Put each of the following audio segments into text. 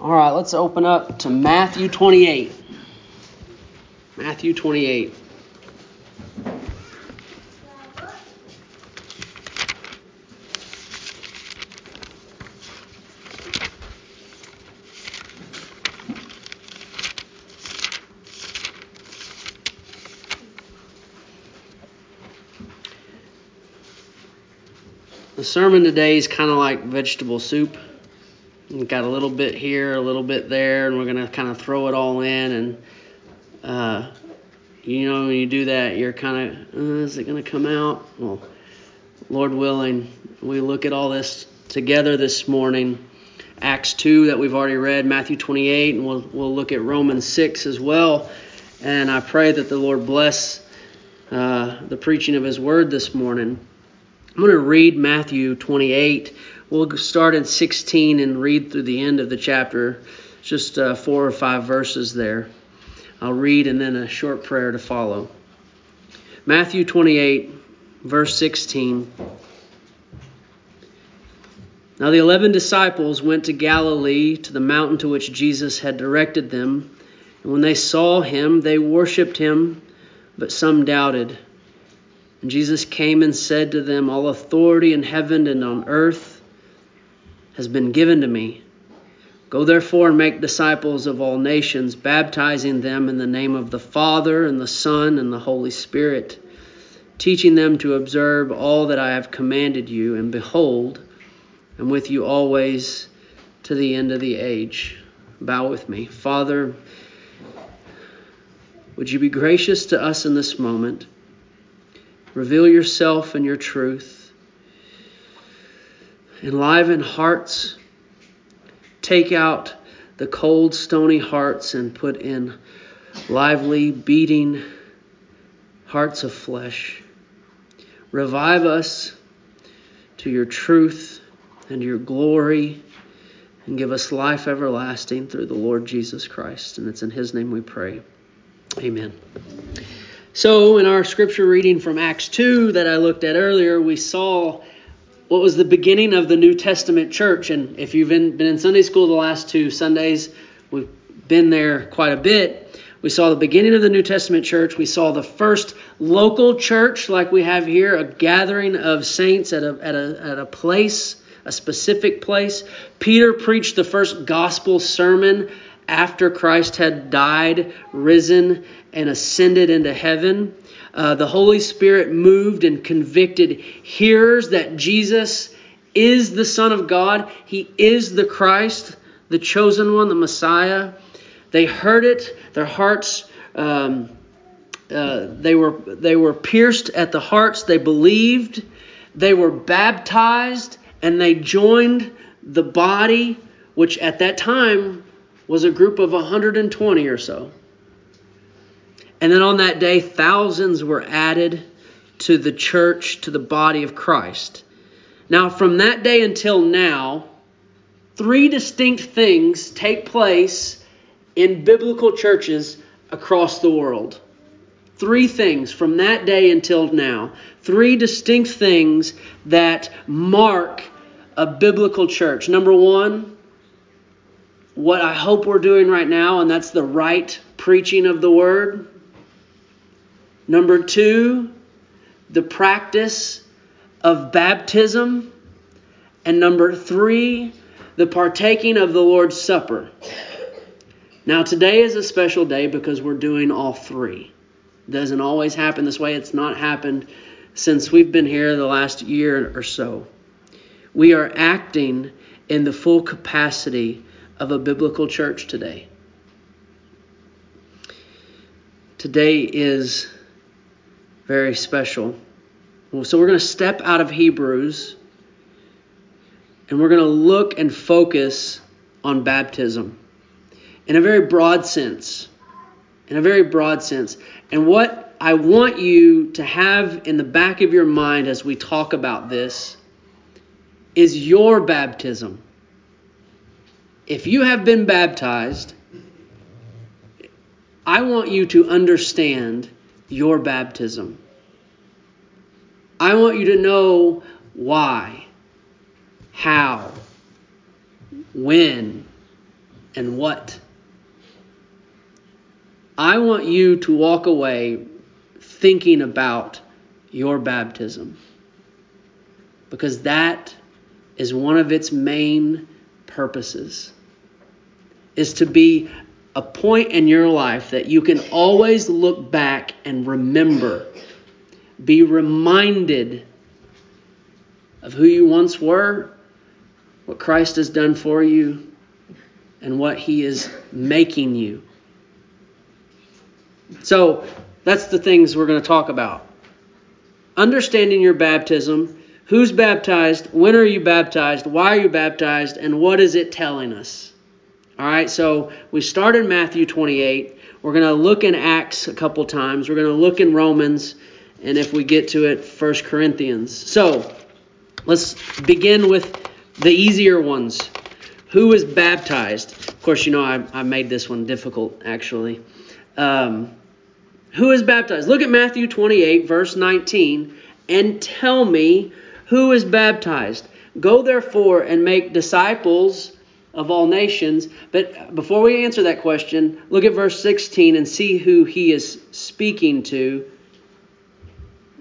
All right, let's open up to Matthew 28. Matthew 28. The sermon today is kind of like vegetable soup. Got a little bit here, a little bit there, and we're to kind of throw it all in. And, uh, you know, when you do that, you're kind of, uh, is it to come out? Well, Lord willing, we look at all this together this morning. Acts 2 that we've already read, Matthew 28, and we'll, we'll look at Romans 6 as well. And I pray that the Lord bless uh, the preaching of His word this morning. I'm going to read Matthew 28 We'll start in 16 and read through the end of the chapter, just uh, four or five verses there. I'll read and then a short prayer to follow. Matthew 28, verse 16. Now the eleven disciples went to Galilee, to the mountain to which Jesus had directed them. And when they saw him, they worshipped him, but some doubted. And Jesus came and said to them, All authority in heaven and on earth has been given to me. Go therefore and make disciples of all nations, baptizing them in the name of the Father, and the Son, and the Holy Spirit, teaching them to observe all that I have commanded you. And behold, I'm with you always to the end of the age. Bow with me. Father, would you be gracious to us in this moment? Reveal yourself and your truth enliven hearts, take out the cold, stony hearts and put in lively, beating hearts of flesh. Revive us to your truth and your glory and give us life everlasting through the Lord Jesus Christ. And it's in his name we pray. Amen. So, in our scripture reading from Acts 2 that I looked at earlier, we saw what was the beginning of the New Testament church. And if you've been, been in Sunday school the last two Sundays, we've been there quite a bit. We saw the beginning of the New Testament church. We saw the first local church, like we have here, a gathering of saints at a, at a, at a place, a specific place. Peter preached the first gospel sermon after Christ had died, risen, and ascended into heaven. Uh, the Holy Spirit moved and convicted hearers that Jesus is the Son of God. He is the Christ, the chosen one, the Messiah. They heard it. Their hearts, um, uh, they were they were pierced at the hearts. They believed. They were baptized, and they joined the body, which at that time was a group of 120 or so. And then on that day, thousands were added to the church, to the body of Christ. Now, from that day until now, three distinct things take place in biblical churches across the world. Three things from that day until now. Three distinct things that mark a biblical church. Number one, what I hope we're doing right now, and that's the right preaching of the word. Number two, the practice of baptism. And number three, the partaking of the Lord's Supper. Now, today is a special day because we're doing all three. It doesn't always happen this way. It's not happened since we've been here the last year or so. We are acting in the full capacity of a biblical church today. Today is very special. So we're going to step out of Hebrews and we're going to look and focus on baptism in a very broad sense. In a very broad sense. And what I want you to have in the back of your mind as we talk about this is your baptism. If you have been baptized, I want you to understand your baptism. I want you to know why, how, when, and what? I want you to walk away thinking about your baptism because that is one of its main purposes is to be a point in your life that you can always look back and remember be reminded of who you once were what Christ has done for you and what he is making you so that's the things we're going to talk about understanding your baptism Who's baptized? When are you baptized? Why are you baptized? And what is it telling us? All right, so we start in Matthew 28. We're going to look in Acts a couple times. We're going to look in Romans, and if we get to it, First Corinthians. So let's begin with the easier ones. Who is baptized? Of course, you know I, I made this one difficult, actually. Um, who is baptized? Look at Matthew 28, verse 19, and tell me who is baptized? Go therefore and make disciples of all nations. But before we answer that question, look at verse 16 and see who he is speaking to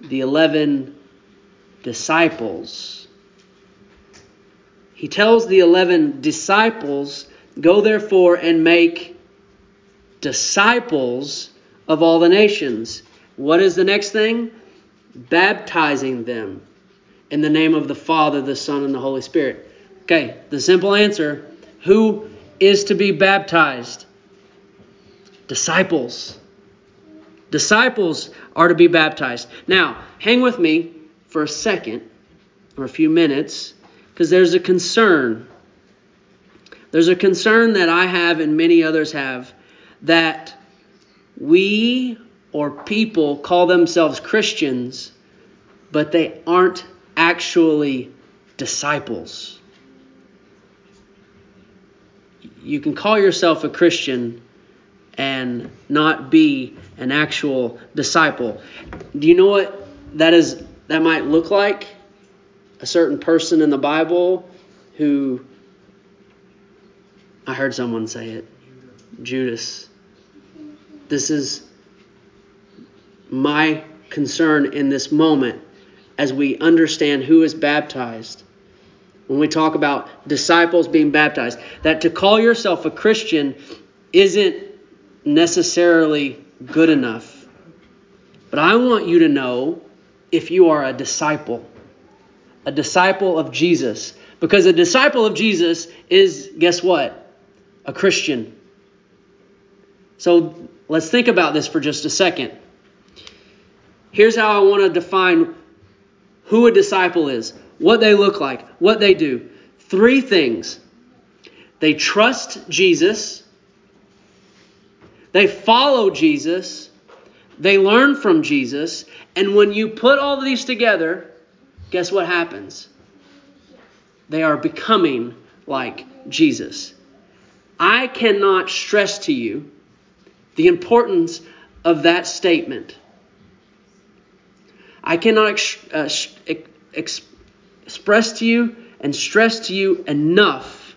the 11 disciples. He tells the 11 disciples, Go therefore and make disciples of all the nations. What is the next thing? Baptizing them in the name of the Father, the Son, and the Holy Spirit. Okay, the simple answer who is to be baptized? Disciples. Disciples are to be baptized. Now, hang with me for a second or a few minutes because there's a concern. There's a concern that I have and many others have that we or people call themselves Christians, but they aren't actually disciples. You can call yourself a Christian and not be an actual disciple. Do you know what that is that might look like? A certain person in the Bible who I heard someone say it. Judas. This is my concern in this moment as we understand who is baptized. When we talk about disciples being baptized, that to call yourself a Christian isn't necessarily good enough. But I want you to know if you are a disciple, a disciple of Jesus. Because a disciple of Jesus is, guess what? A Christian. So let's think about this for just a second. Here's how I want to define who a disciple is, what they look like, what they do. Three things they trust Jesus, they follow Jesus, they learn from Jesus, and when you put all of these together, guess what happens? They are becoming like Jesus. I cannot stress to you the importance of that statement. I cannot ex- uh, ex- express to you and stress to you enough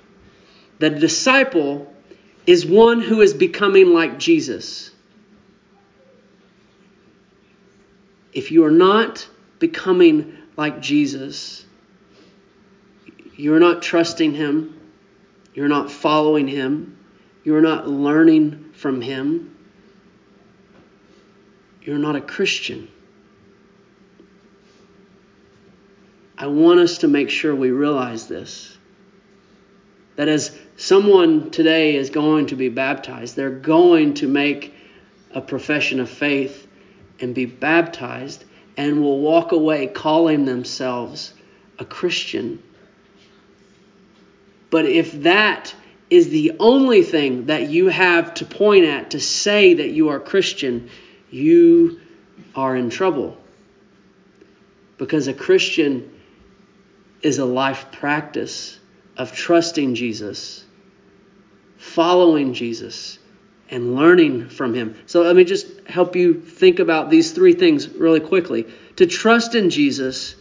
that a disciple is one who is becoming like Jesus. If you are not becoming like Jesus, you're not trusting Him, you're not following Him, you're not learning from Him, you're not a Christian. I want us to make sure we realize this. That as someone today is going to be baptized, they're going to make a profession of faith and be baptized and will walk away calling themselves a Christian. But if that is the only thing that you have to point at to say that you are Christian, you are in trouble. Because a Christian is a life practice of trusting Jesus, following Jesus, and learning from Him. So let me just help you think about these three things really quickly. To trust in Jesus,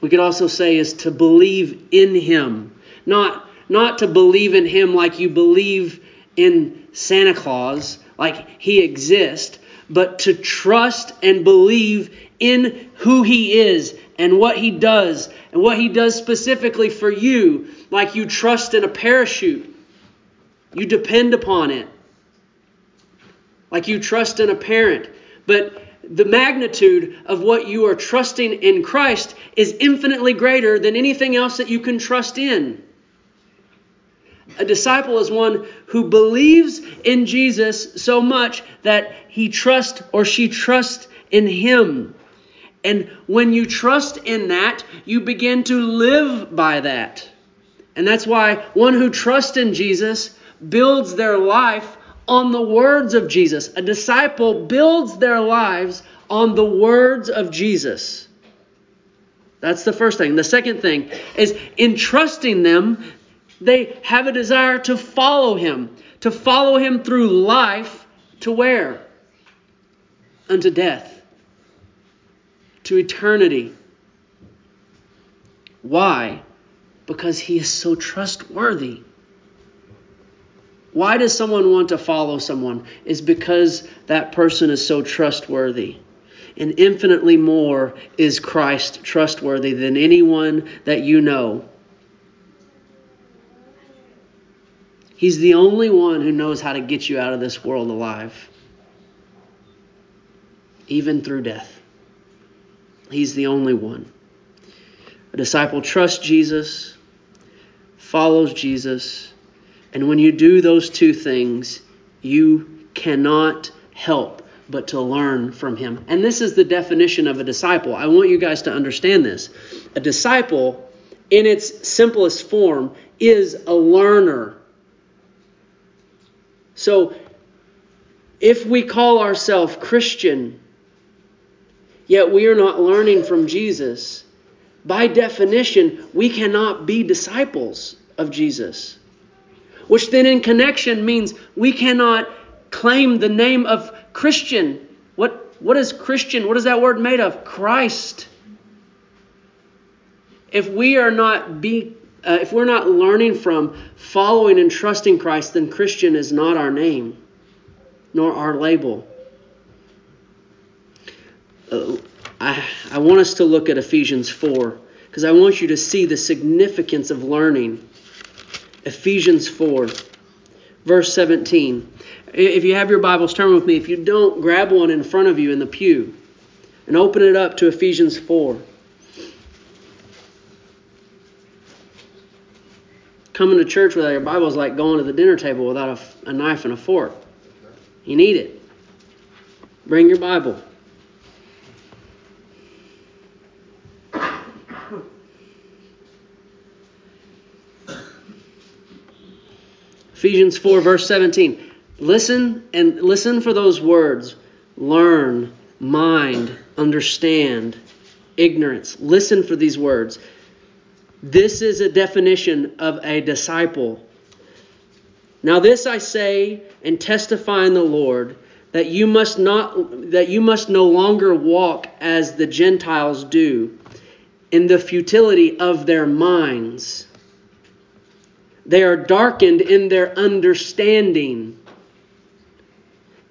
we could also say, is to believe in Him. Not not to believe in him like you believe in Santa Claus, like he exists, but to trust and believe in who he is and what he does and what he does specifically for you, like you trust in a parachute. You depend upon it. Like you trust in a parent. But the magnitude of what you are trusting in Christ is infinitely greater than anything else that you can trust in. A disciple is one who believes in Jesus so much that he trusts or she trusts in him. And when you trust in that, you begin to live by that. And that's why one who trusts in Jesus builds their life on the words of Jesus. A disciple builds their lives on the words of Jesus. That's the first thing. The second thing is in trusting them, they have a desire to follow him, to follow him through life to where? Unto death, to eternity. Why? Because he is so trustworthy. Why does someone want to follow someone? Is because that person is so trustworthy. And infinitely more is Christ trustworthy than anyone that you know. He's the only one who knows how to get you out of this world alive, even through death. He's the only one. A disciple trusts Jesus, follows Jesus, and when you do those two things, you cannot help but to learn from him. And this is the definition of a disciple. I want you guys to understand this. A disciple, in its simplest form, is a learner. So, if we call ourselves Christian, yet we are not learning from Jesus, by definition, we cannot be disciples of Jesus. Which then, in connection, means we cannot claim the name of Christian. What, what is Christian? What is that word made of? Christ. If we are not be uh, if we're not learning from following and trusting Christ, then Christian is not our name, nor our label. Uh, I, I want us to look at Ephesians 4 because I want you to see the significance of learning. Ephesians 4, verse 17. If you have your Bibles, turn with me. If you don't, grab one in front of you in the pew and open it up to Ephesians 4. Coming to church without your Bible is like going to the dinner table without a, a knife and a fork. You need it. Bring your Bible. Ephesians 4, verse 17. Listen and listen for those words learn, mind, understand, ignorance. Listen for these words. This is a definition of a disciple. Now this I say and testify in the Lord that you must not that you must no longer walk as the Gentiles do in the futility of their minds. They are darkened in their understanding,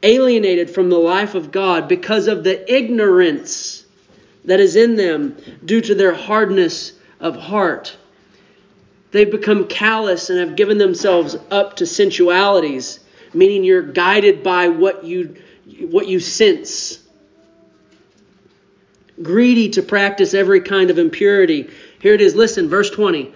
alienated from the life of God because of the ignorance that is in them due to their hardness of heart. They've become callous and have given themselves up to sensualities, meaning you're guided by what you, what you sense. Greedy to practice every kind of impurity. Here it is. Listen, verse 20.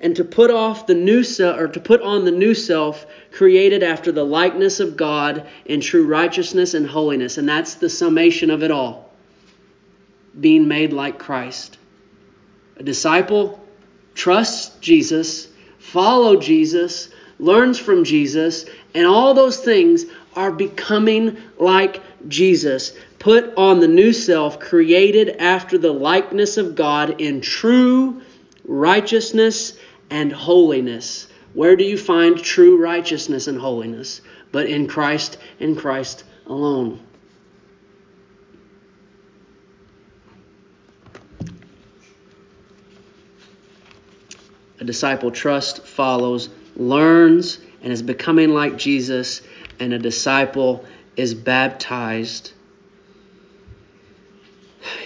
and to put off the new self or to put on the new self created after the likeness of God in true righteousness and holiness and that's the summation of it all being made like Christ. A disciple trusts Jesus, follow Jesus, learns from Jesus, and all those things are becoming like Jesus. Put on the new self, created after the likeness of God in true righteousness and holiness. Where do you find true righteousness and holiness? But in Christ and Christ alone. A disciple trusts, follows, learns, and is becoming like Jesus, and a disciple is baptized.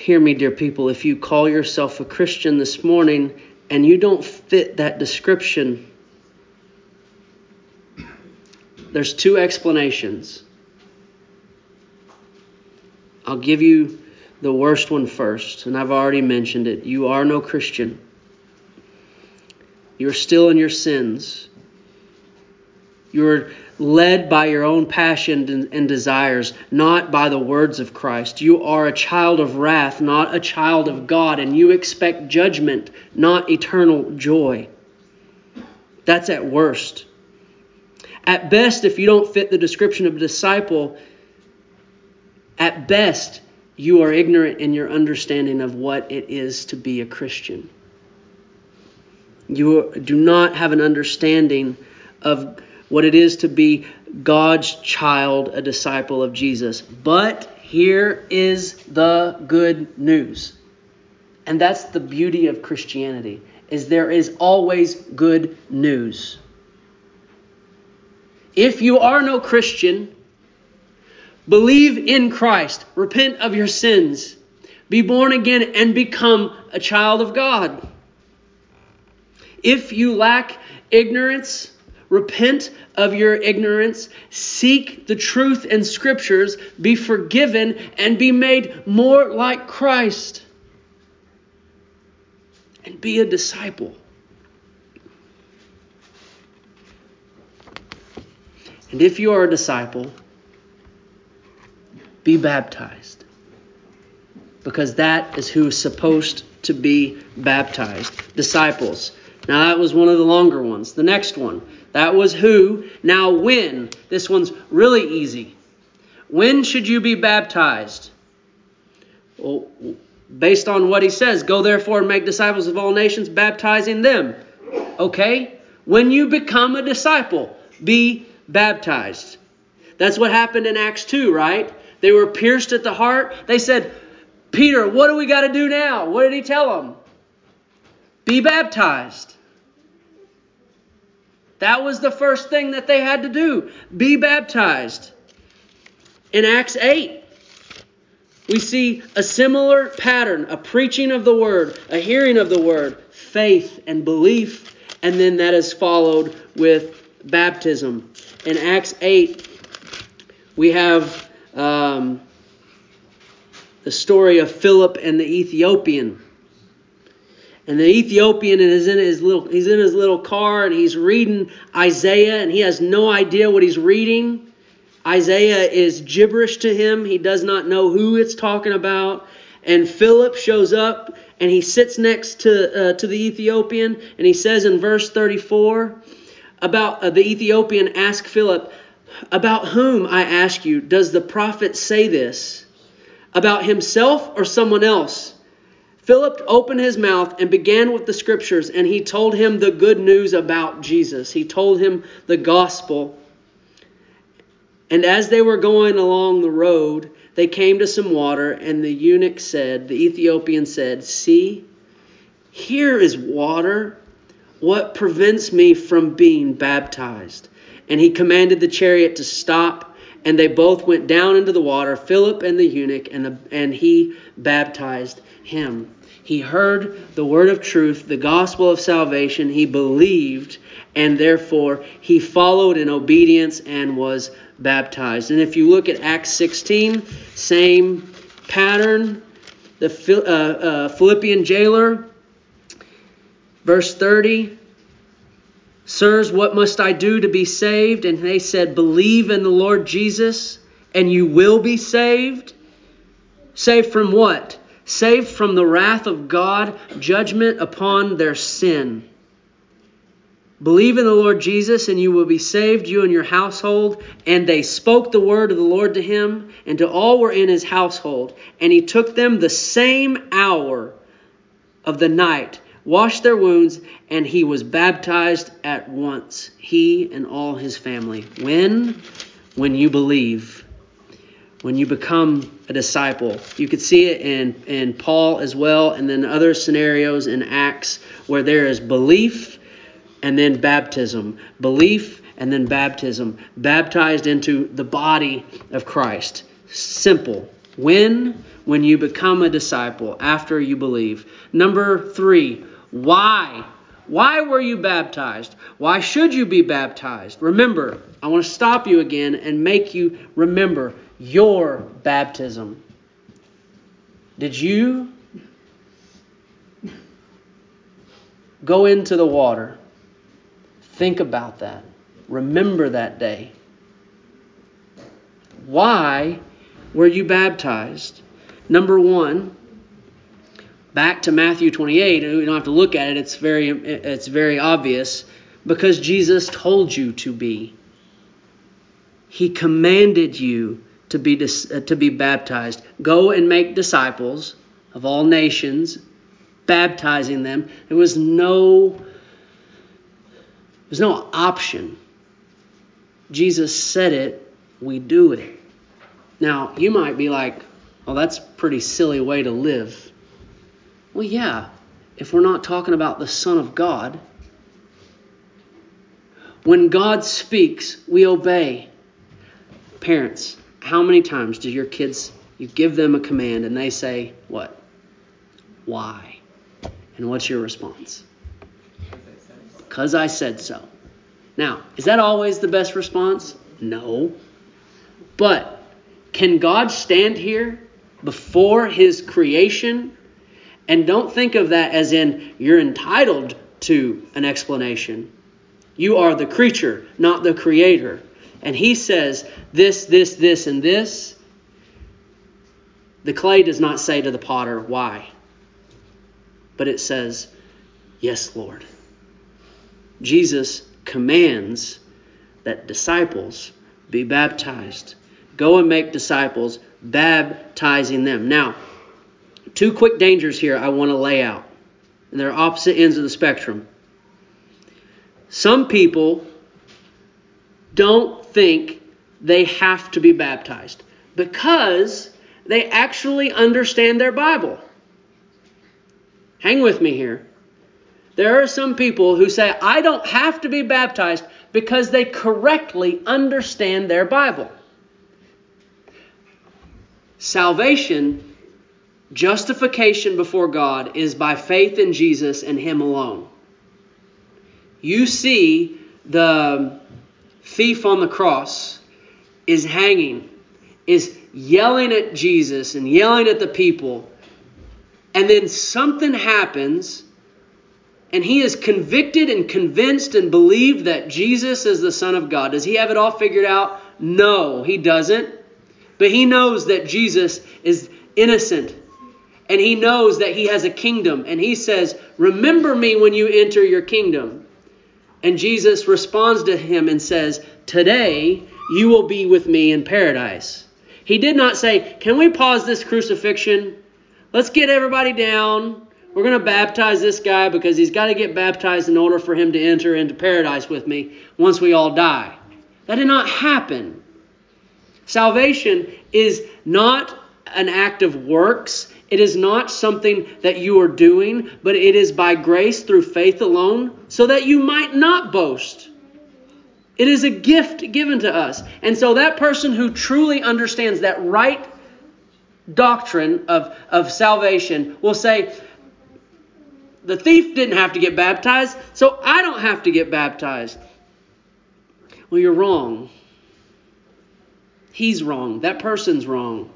Hear me, dear people, if you call yourself a Christian this morning and you don't fit that description, there's two explanations. I'll give you the worst one first, and I've already mentioned it. You are no Christian. You're still in your sins. You're led by your own passion and desires, not by the words of Christ. You are a child of wrath, not a child of God, and you expect judgment, not eternal joy. That's at worst. At best, if you don't fit the description of a disciple, at best, you are ignorant in your understanding of what it is to be a Christian. You do not have an understanding of what it is to be God's child, a disciple of Jesus. But here is the good news. And that's the beauty of Christianity is there is always good news. If you are no Christian, believe in Christ, repent of your sins, be born again and become a child of God. If you lack ignorance, repent of your ignorance, seek the truth in scriptures, be forgiven, and be made more like Christ. And be a disciple. And if you are a disciple, be baptized. Because that is who is supposed to be baptized. Disciples. Now, that was one of the longer ones. The next one, that was who. Now, when? This one's really easy. When should you be baptized? Well, based on what he says, go therefore and make disciples of all nations, baptizing them. Okay? When you become a disciple, be baptized. That's what happened in Acts 2, right? They were pierced at the heart. They said, Peter, what do we got to do now? What did he tell them? Be baptized. That was the first thing that they had to do be baptized. In Acts 8, we see a similar pattern a preaching of the word, a hearing of the word, faith and belief, and then that is followed with baptism. In Acts 8, we have um, the story of Philip and the Ethiopian. And the Ethiopian is in his little he's in his little car and he's reading Isaiah and he has no idea what he's reading. Isaiah is gibberish to him. He does not know who it's talking about. And Philip shows up and he sits next to uh, to the Ethiopian and he says in verse 34 about uh, the Ethiopian asked Philip, "About whom I ask you does the prophet say this? About himself or someone else?" Philip opened his mouth and began with the scriptures, and he told him the good news about Jesus. He told him the gospel. And as they were going along the road, they came to some water, and the eunuch said, The Ethiopian said, See, here is water. What prevents me from being baptized? And he commanded the chariot to stop, and they both went down into the water, Philip and the eunuch, and, the, and he baptized him. He heard the word of truth, the gospel of salvation. He believed, and therefore he followed in obedience and was baptized. And if you look at Acts 16, same pattern. The uh, uh, Philippian jailer, verse 30. Sirs, what must I do to be saved? And they said, Believe in the Lord Jesus, and you will be saved. Saved from what? Saved from the wrath of God, judgment upon their sin. Believe in the Lord Jesus, and you will be saved, you and your household. And they spoke the word of the Lord to him and to all were in his household. And he took them the same hour of the night, washed their wounds, and he was baptized at once, he and all his family. When? When you believe when you become a disciple. You could see it in, in Paul as well, and then other scenarios in Acts where there is belief and then baptism. Belief and then baptism. Baptized into the body of Christ. Simple. When? When you become a disciple, after you believe. Number three, why? Why were you baptized? Why should you be baptized? Remember, I want to stop you again and make you remember your baptism. Did you go into the water? Think about that. Remember that day. Why were you baptized? Number one, back to Matthew 28, and we don't have to look at it, it's very, it's very obvious, because Jesus told you to be. He commanded you to be, uh, to be baptized. Go and make disciples of all nations, baptizing them. There was no, there was no option. Jesus said it, we do it. Now, you might be like, well, that's a pretty silly way to live. Well, yeah, if we're not talking about the Son of God. When God speaks, we obey. Parents, how many times do your kids, you give them a command and they say, what? Why? And what's your response? Because I said so. Now, is that always the best response? No. But can God stand here before his creation? And don't think of that as in you're entitled to an explanation. You are the creature, not the creator and he says this, this, this, and this, the clay does not say to the potter, Why? But it says, Yes, Lord. Jesus commands that disciples be baptized. Go and make disciples, baptizing them. Now, two quick dangers here I want to lay out. And they're opposite ends of the spectrum. Some people don't think they have to be baptized because they actually understand their Bible. Hang with me here. There are some people who say, I don't have to be baptized because they correctly understand their Bible. Salvation, justification before God, is by faith in Jesus and Him alone. You see the thief on the cross is hanging, is yelling at Jesus and yelling at the people. And then something happens, and he is convicted and convinced and believed that Jesus is the Son of God. Does he have it all figured out? No, he doesn't. But he knows that Jesus is innocent. And he knows that he has a kingdom. And he says, Remember me when you enter your kingdom. And Jesus responds to him and says, Today you will be with me in paradise. He did not say, Can we pause this crucifixion? Let's get everybody down. We're going to baptize this guy because he's got to get baptized in order for him to enter into paradise with me once we all die. That did not happen. Salvation is not an act of works. It is not something that you are doing, but it is by grace through faith alone, so that you might not boast. It is a gift given to us. And so that person who truly understands that right doctrine of, of salvation will say, the thief didn't have to get baptized, so I don't have to get baptized. Well, you're wrong. He's wrong. That person's wrong.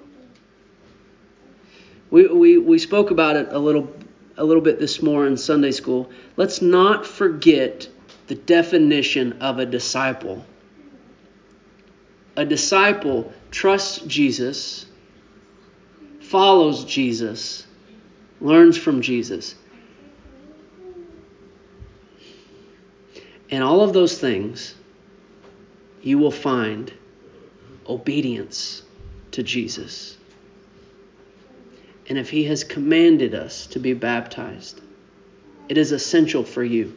We, we, we spoke about it a little, a little bit this morning in Sunday school. Let's not forget the definition of a disciple. A disciple trusts Jesus, follows Jesus, learns from Jesus. And all of those things, you will find obedience to Jesus. And if He has commanded us to be baptized, it is essential for you.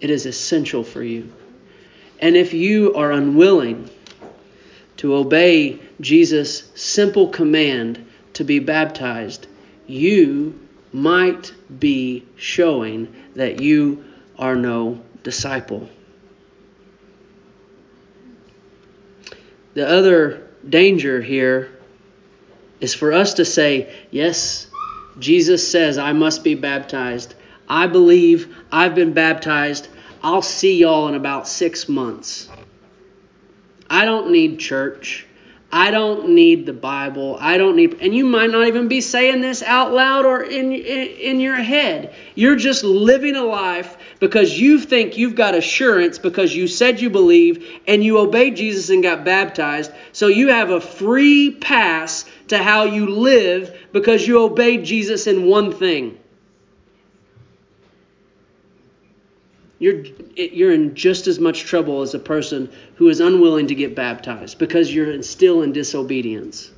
It is essential for you. And if you are unwilling to obey Jesus' simple command to be baptized, you might be showing that you are no disciple. The other danger here is for us to say, Yes, Jesus says I must be baptized. I believe I've been baptized. I'll see y'all in about six months. I don't need church. I don't need the Bible. I don't need, and you might not even be saying this out loud or in, in, in your head. You're just living a life because you think you've got assurance because you said you believe and you obeyed Jesus and got baptized. So you have a free pass to how you live because you obeyed Jesus in one thing. You're you're in just as much trouble as a person who is unwilling to get baptized because you're still in disobedience.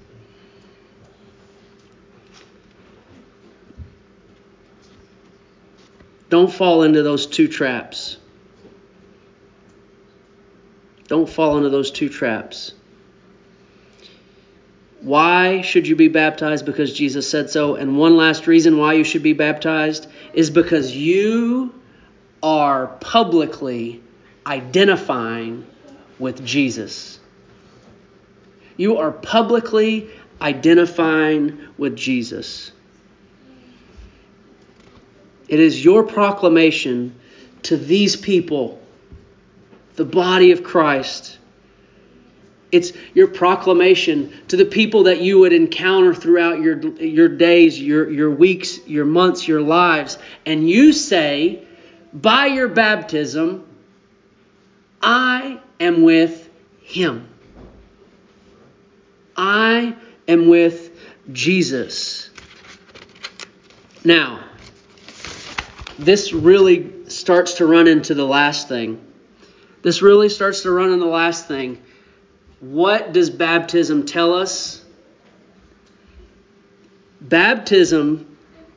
Don't fall into those two traps. Don't fall into those two traps. Why should you be baptized? Because Jesus said so. And one last reason why you should be baptized is because you are publicly identifying with Jesus. You are publicly identifying with Jesus. It is your proclamation to these people, the body of Christ. It's your proclamation to the people that you would encounter throughout your, your days, your, your weeks, your months, your lives. And you say, by your baptism, I am with him. I am with Jesus. Now, this really starts to run into the last thing. This really starts to run in the last thing. What does baptism tell us? Baptism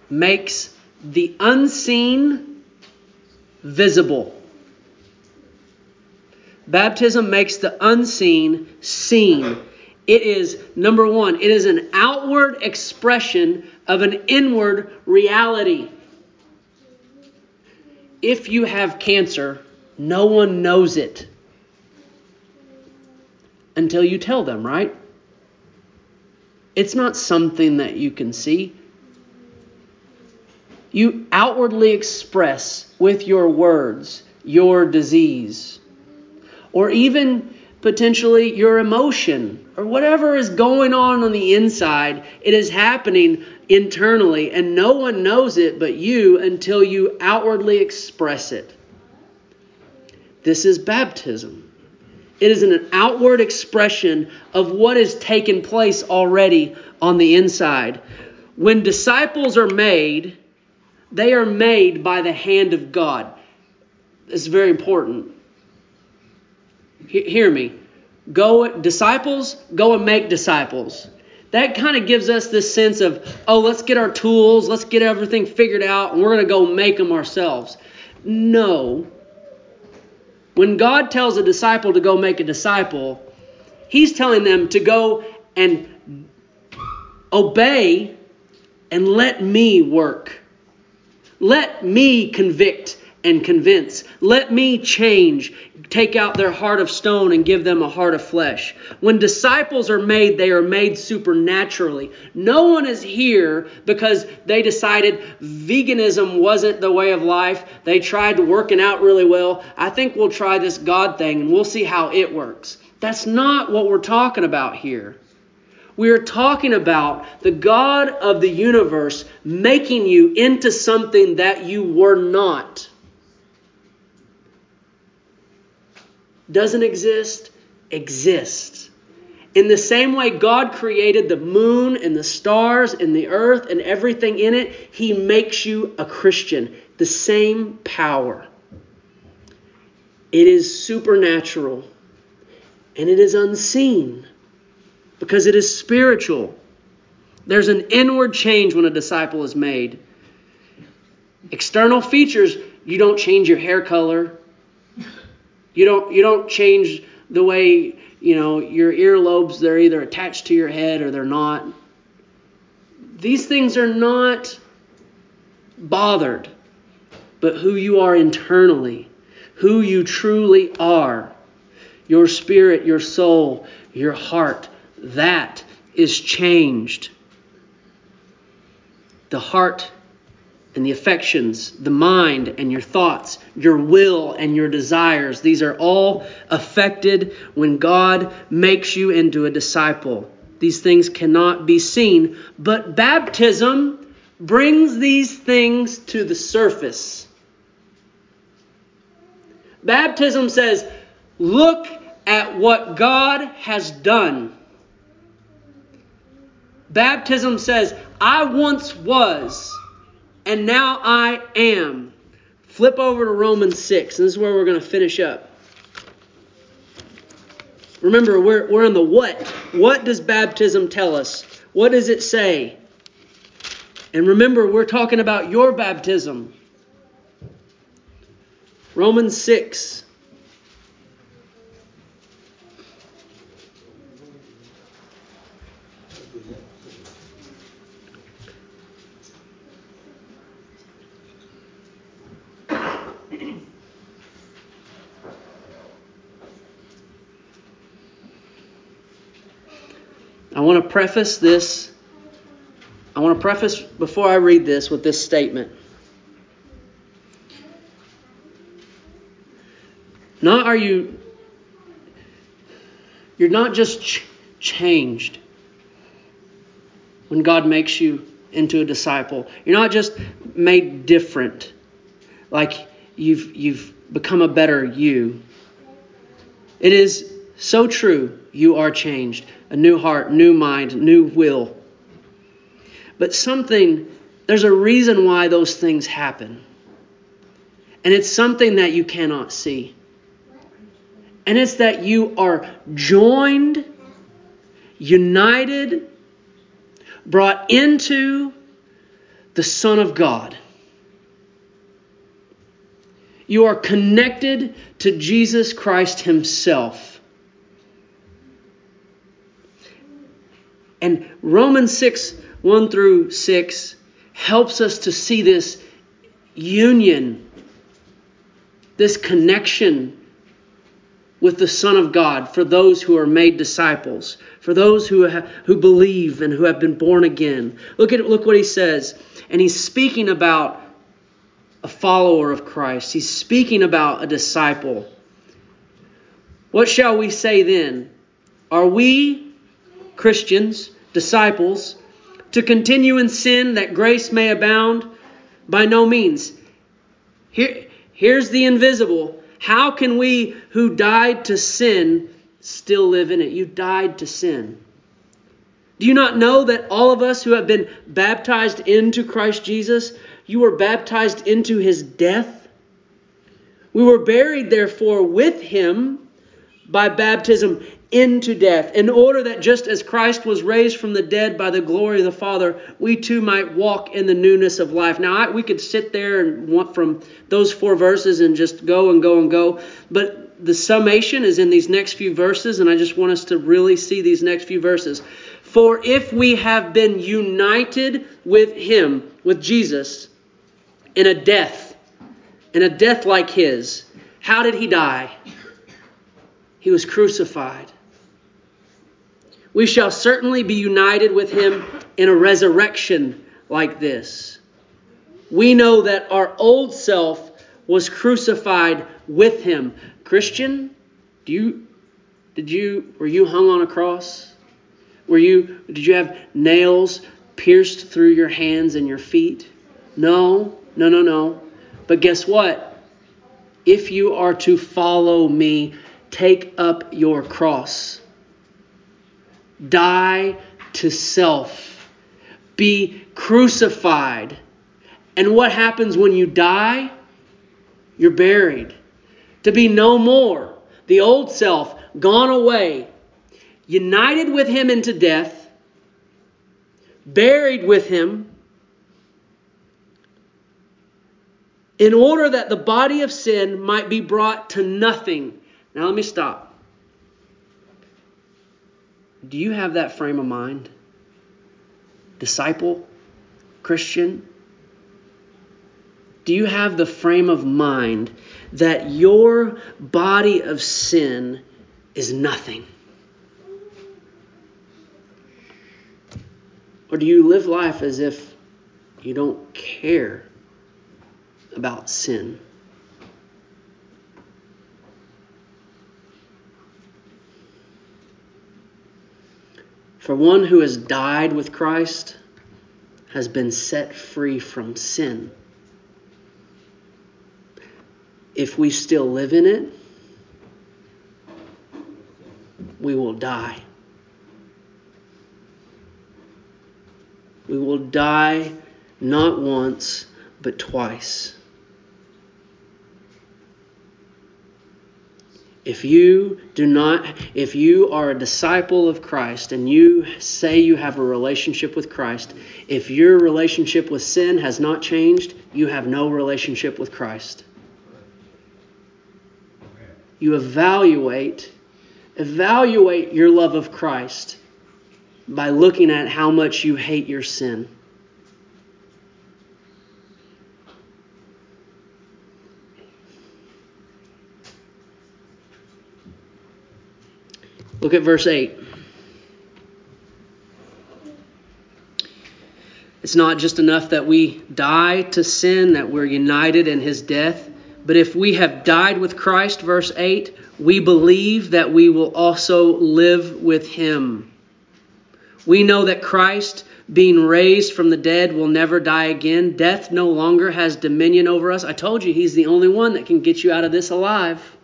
makes the unseen visible. Baptism makes the unseen seen. It is, number one, it is an outward expression of an inward reality. If you have cancer, no one knows it until you tell them, right? It's not something that you can see. You outwardly express with your words your disease, or even potentially your emotion, or whatever is going on on the inside. It is happening internally, and no one knows it but you until you outwardly express it. This is baptism. It is an outward expression of what has taken place already on the inside. When disciples are made, they are made by the hand of God. Is very important. hear me. Go, disciples, go and make disciples. That kind of gives us this sense of, oh, let's get our tools, let's get everything figured out, and we're going to go make them ourselves. No. When God tells a disciple to go make a disciple, He's telling them to go and obey and let me work. Let me convict and convince. Let me change, take out their heart of stone and give them a heart of flesh. When disciples are made, they are made supernaturally. No one is here because they decided veganism wasn't the way of life. They tried working out really well. I think we'll try this God thing and we'll see how it works. That's not what we're talking about here. We are talking about the God of the universe making you into something that you were not. Doesn't exist, exists. In the same way God created the moon and the stars and the earth and everything in it, He makes you a Christian. The same power. It is supernatural and it is unseen because it is spiritual. There's an inward change when a disciple is made. External features, you don't change your hair color. You don't you don't change the way, you know, your earlobes they're either attached to your head or they're not. These things are not bothered, but who you are internally, who you truly are. Your spirit, your soul, your heart, that is changed. The heart and the affections, the mind and your thoughts, your will and your desires, these are all affected when God makes you into a disciple. These things cannot be seen, but baptism brings these things to the surface. Baptism says, Look at what God has done. Baptism says, I once was, and now I am. Flip over to Romans 6, and this is where we're going to finish up. Remember, we're, we're in the what. What does baptism tell us? What does it say? And remember, we're talking about your baptism. Romans 6. I want to preface this. I want to preface before I read this with this statement. Not are you, you're not just ch- changed when God makes you into a disciple. You're not just made different, like you've, you've become a better you. It is so true, you are changed a new heart, new mind, new will. But something, there's a reason why those things happen. And it's something that you cannot see. And it's that you are joined, united, brought into the Son of God. You are connected to Jesus Christ Himself. And Romans 6 1 through 6 helps us to see this union, this connection with the Son of God for those who are made disciples, for those who, have, who believe and who have been born again. Look at look what he says. And he's speaking about a follower of Christ. He's speaking about a disciple. What shall we say then? Are we Christians, disciples, to continue in sin that grace may abound? By no means. Here, here's the invisible. How can we who died to sin still live in it? You died to sin. Do you not know that all of us who have been baptized into Christ Jesus, you were baptized into his death? We were buried, therefore, with him by baptism into death, in order that just as Christ was raised from the dead by the glory of the Father, we too might walk in the newness of life. Now, I, we could sit there and want from those four verses and just go and go and go, but the summation is in these next few verses, and I just want us to really see these next few verses. For if we have been united with Him, with Jesus, in a death, in a death like His, how did He die? He was crucified we shall certainly be united with him in a resurrection like this. We know that our old self was crucified with him. Christian, do you did you were you hung on a cross? Were you did you have nails pierced through your hands and your feet? No, no, no, no. But guess what? If you are to follow me, take up your cross. Die to self. Be crucified. And what happens when you die? You're buried. to be no more. The old self gone away, united with him into death, buried with him, in order that the body of sin might be brought to nothing. Now, let me stop. Do you have that frame of mind? Disciple? Christian? Do you have the frame of mind that your body of sin is nothing? Or do you live life as if you don't care about sin? For one who has died with Christ has been set free from sin. If we still live in it, we will die. We will die not once, but twice. If you do not, if you are a disciple of Christ and you say you have a relationship with Christ, if your relationship with sin has not changed, you have no relationship with Christ. You evaluate, evaluate your love of Christ by looking at how much you hate your sin. Look at verse 8. It's not just enough that we die to sin, that we're united in his death, but if we have died with Christ, verse 8, we believe that we will also live with him. We know that Christ, being raised from the dead, will never die again. Death no longer has dominion over us. I told you, he's the only one that can get you out of this alive.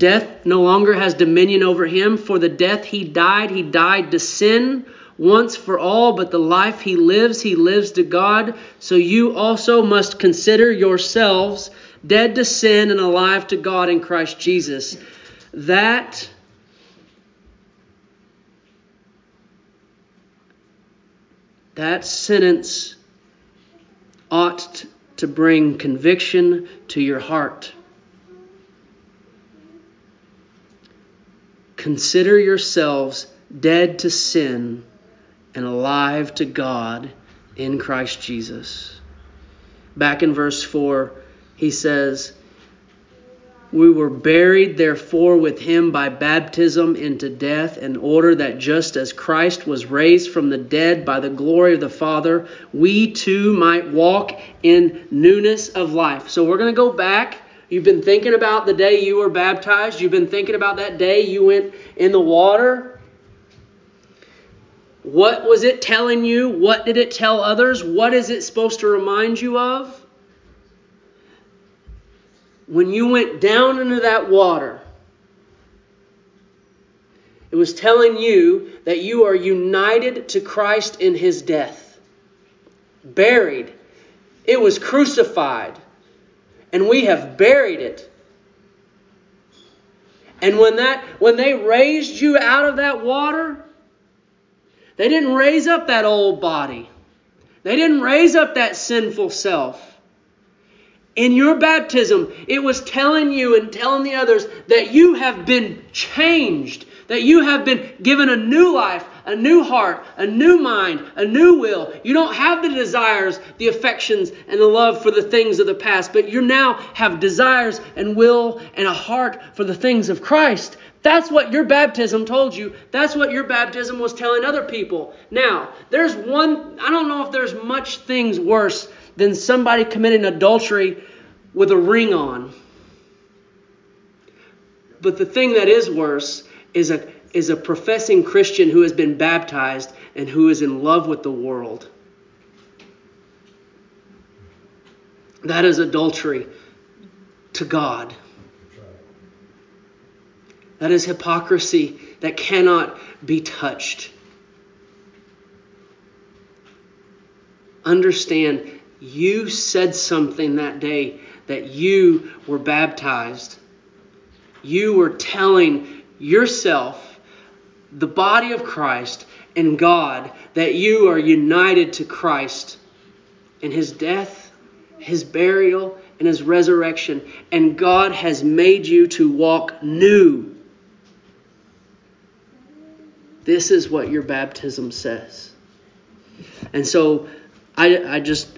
Death no longer has dominion over him. For the death he died, he died to sin once for all, but the life he lives, he lives to God. So you also must consider yourselves dead to sin and alive to God in Christ Jesus. That that sentence ought to bring conviction to your heart. Consider yourselves dead to sin and alive to God in Christ Jesus. Back in verse 4, he says, We were buried, therefore, with him by baptism into death, in order that just as Christ was raised from the dead by the glory of the Father, we too might walk in newness of life. So we're going to go back You've been thinking about the day you were baptized. You've been thinking about that day you went in the water. What was it telling you? What did it tell others? What is it supposed to remind you of? When you went down into that water, it was telling you that you are united to Christ in his death, buried. It was crucified and we have buried it. And when that when they raised you out of that water, they didn't raise up that old body. They didn't raise up that sinful self. In your baptism, it was telling you and telling the others that you have been changed, that you have been given a new life, a new heart, a new mind, a new will. You don't have the desires, the affections, and the love for the things of the past, but you now have desires and will and a heart for the things of Christ. That's what your baptism told you. That's what your baptism was telling other people. Now, there's one, I don't know if there's much things worse than somebody committing adultery with a ring on. But the thing that is worse is a is a professing Christian who has been baptized and who is in love with the world. That is adultery to God. That is hypocrisy that cannot be touched. Understand, you said something that day that you were baptized, you were telling yourself, the body of Christ, and God, that you are united to Christ in his death, his burial, and his resurrection. And God has made you to walk new. This is what your baptism says. And so I, I just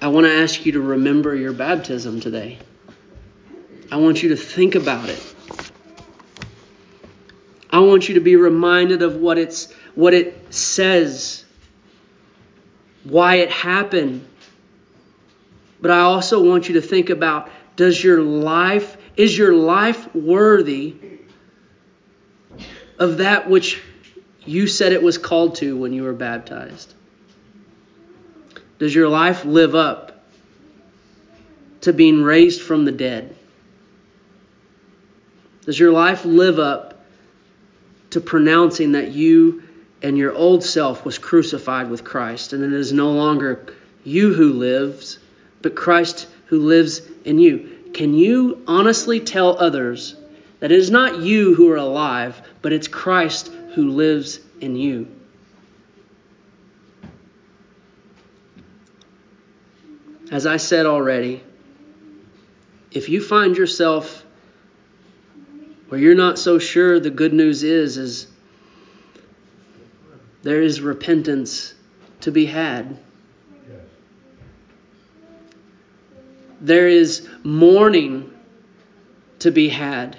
I want to ask you to remember your baptism today. I want you to think about it. I want you to be reminded of what it's what it says, why it happened. But I also want you to think about does your life is your life worthy of that which you said it was called to when you were baptized? Does your life live up to being raised from the dead? Does your life live up to pronouncing that you and your old self was crucified with Christ and it is no longer you who lives, but Christ who lives in you? Can you honestly tell others that it is not you who are alive, but it's Christ who lives in you? As I said already, if you find yourself where you're not so sure, the good news is is there is repentance to be had. There is mourning to be had.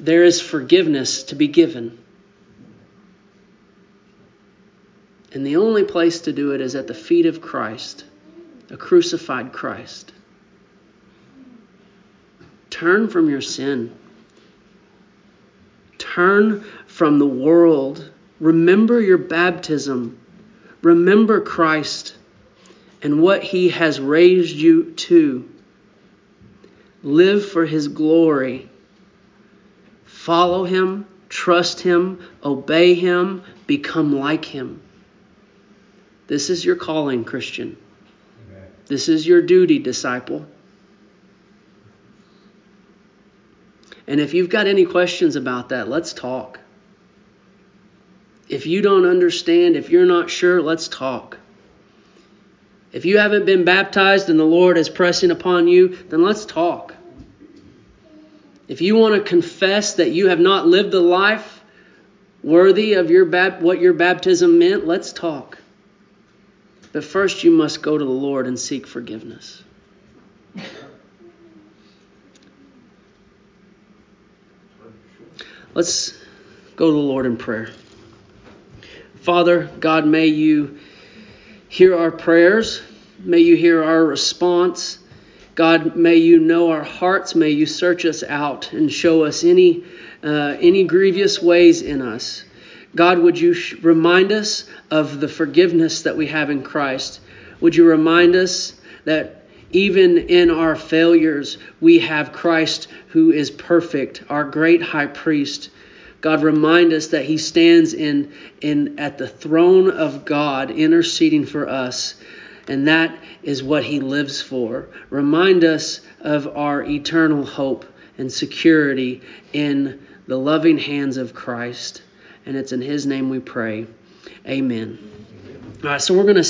There is forgiveness to be given. And the only place to do it is at the feet of Christ a crucified Christ. Turn from your sin. Turn from the world. Remember your baptism. Remember Christ and what he has raised you to. Live for his glory. Follow him, trust him, obey him, become like him. This is your calling, Christian. This is your duty, disciple. And if you've got any questions about that, let's talk. If you don't understand, if you're not sure, let's talk. If you haven't been baptized and the Lord is pressing upon you, then let's talk. If you want to confess that you have not lived the life worthy of your what your baptism meant, let's talk. But first, you must go to the Lord and seek forgiveness. Let's go to the Lord in prayer. Father, God, may you hear our prayers. May you hear our response. God, may you know our hearts. May you search us out and show us any, uh, any grievous ways in us. God, would you remind us of the forgiveness that we have in Christ? Would you remind us that even in our failures, we have Christ who is perfect, our great high priest. God, remind us that he stands in, in at the throne of God interceding for us. And that is what he lives for. Remind us of our eternal hope and security in the loving hands of Christ. And it's in his name we pray. Amen. All right, so we're going to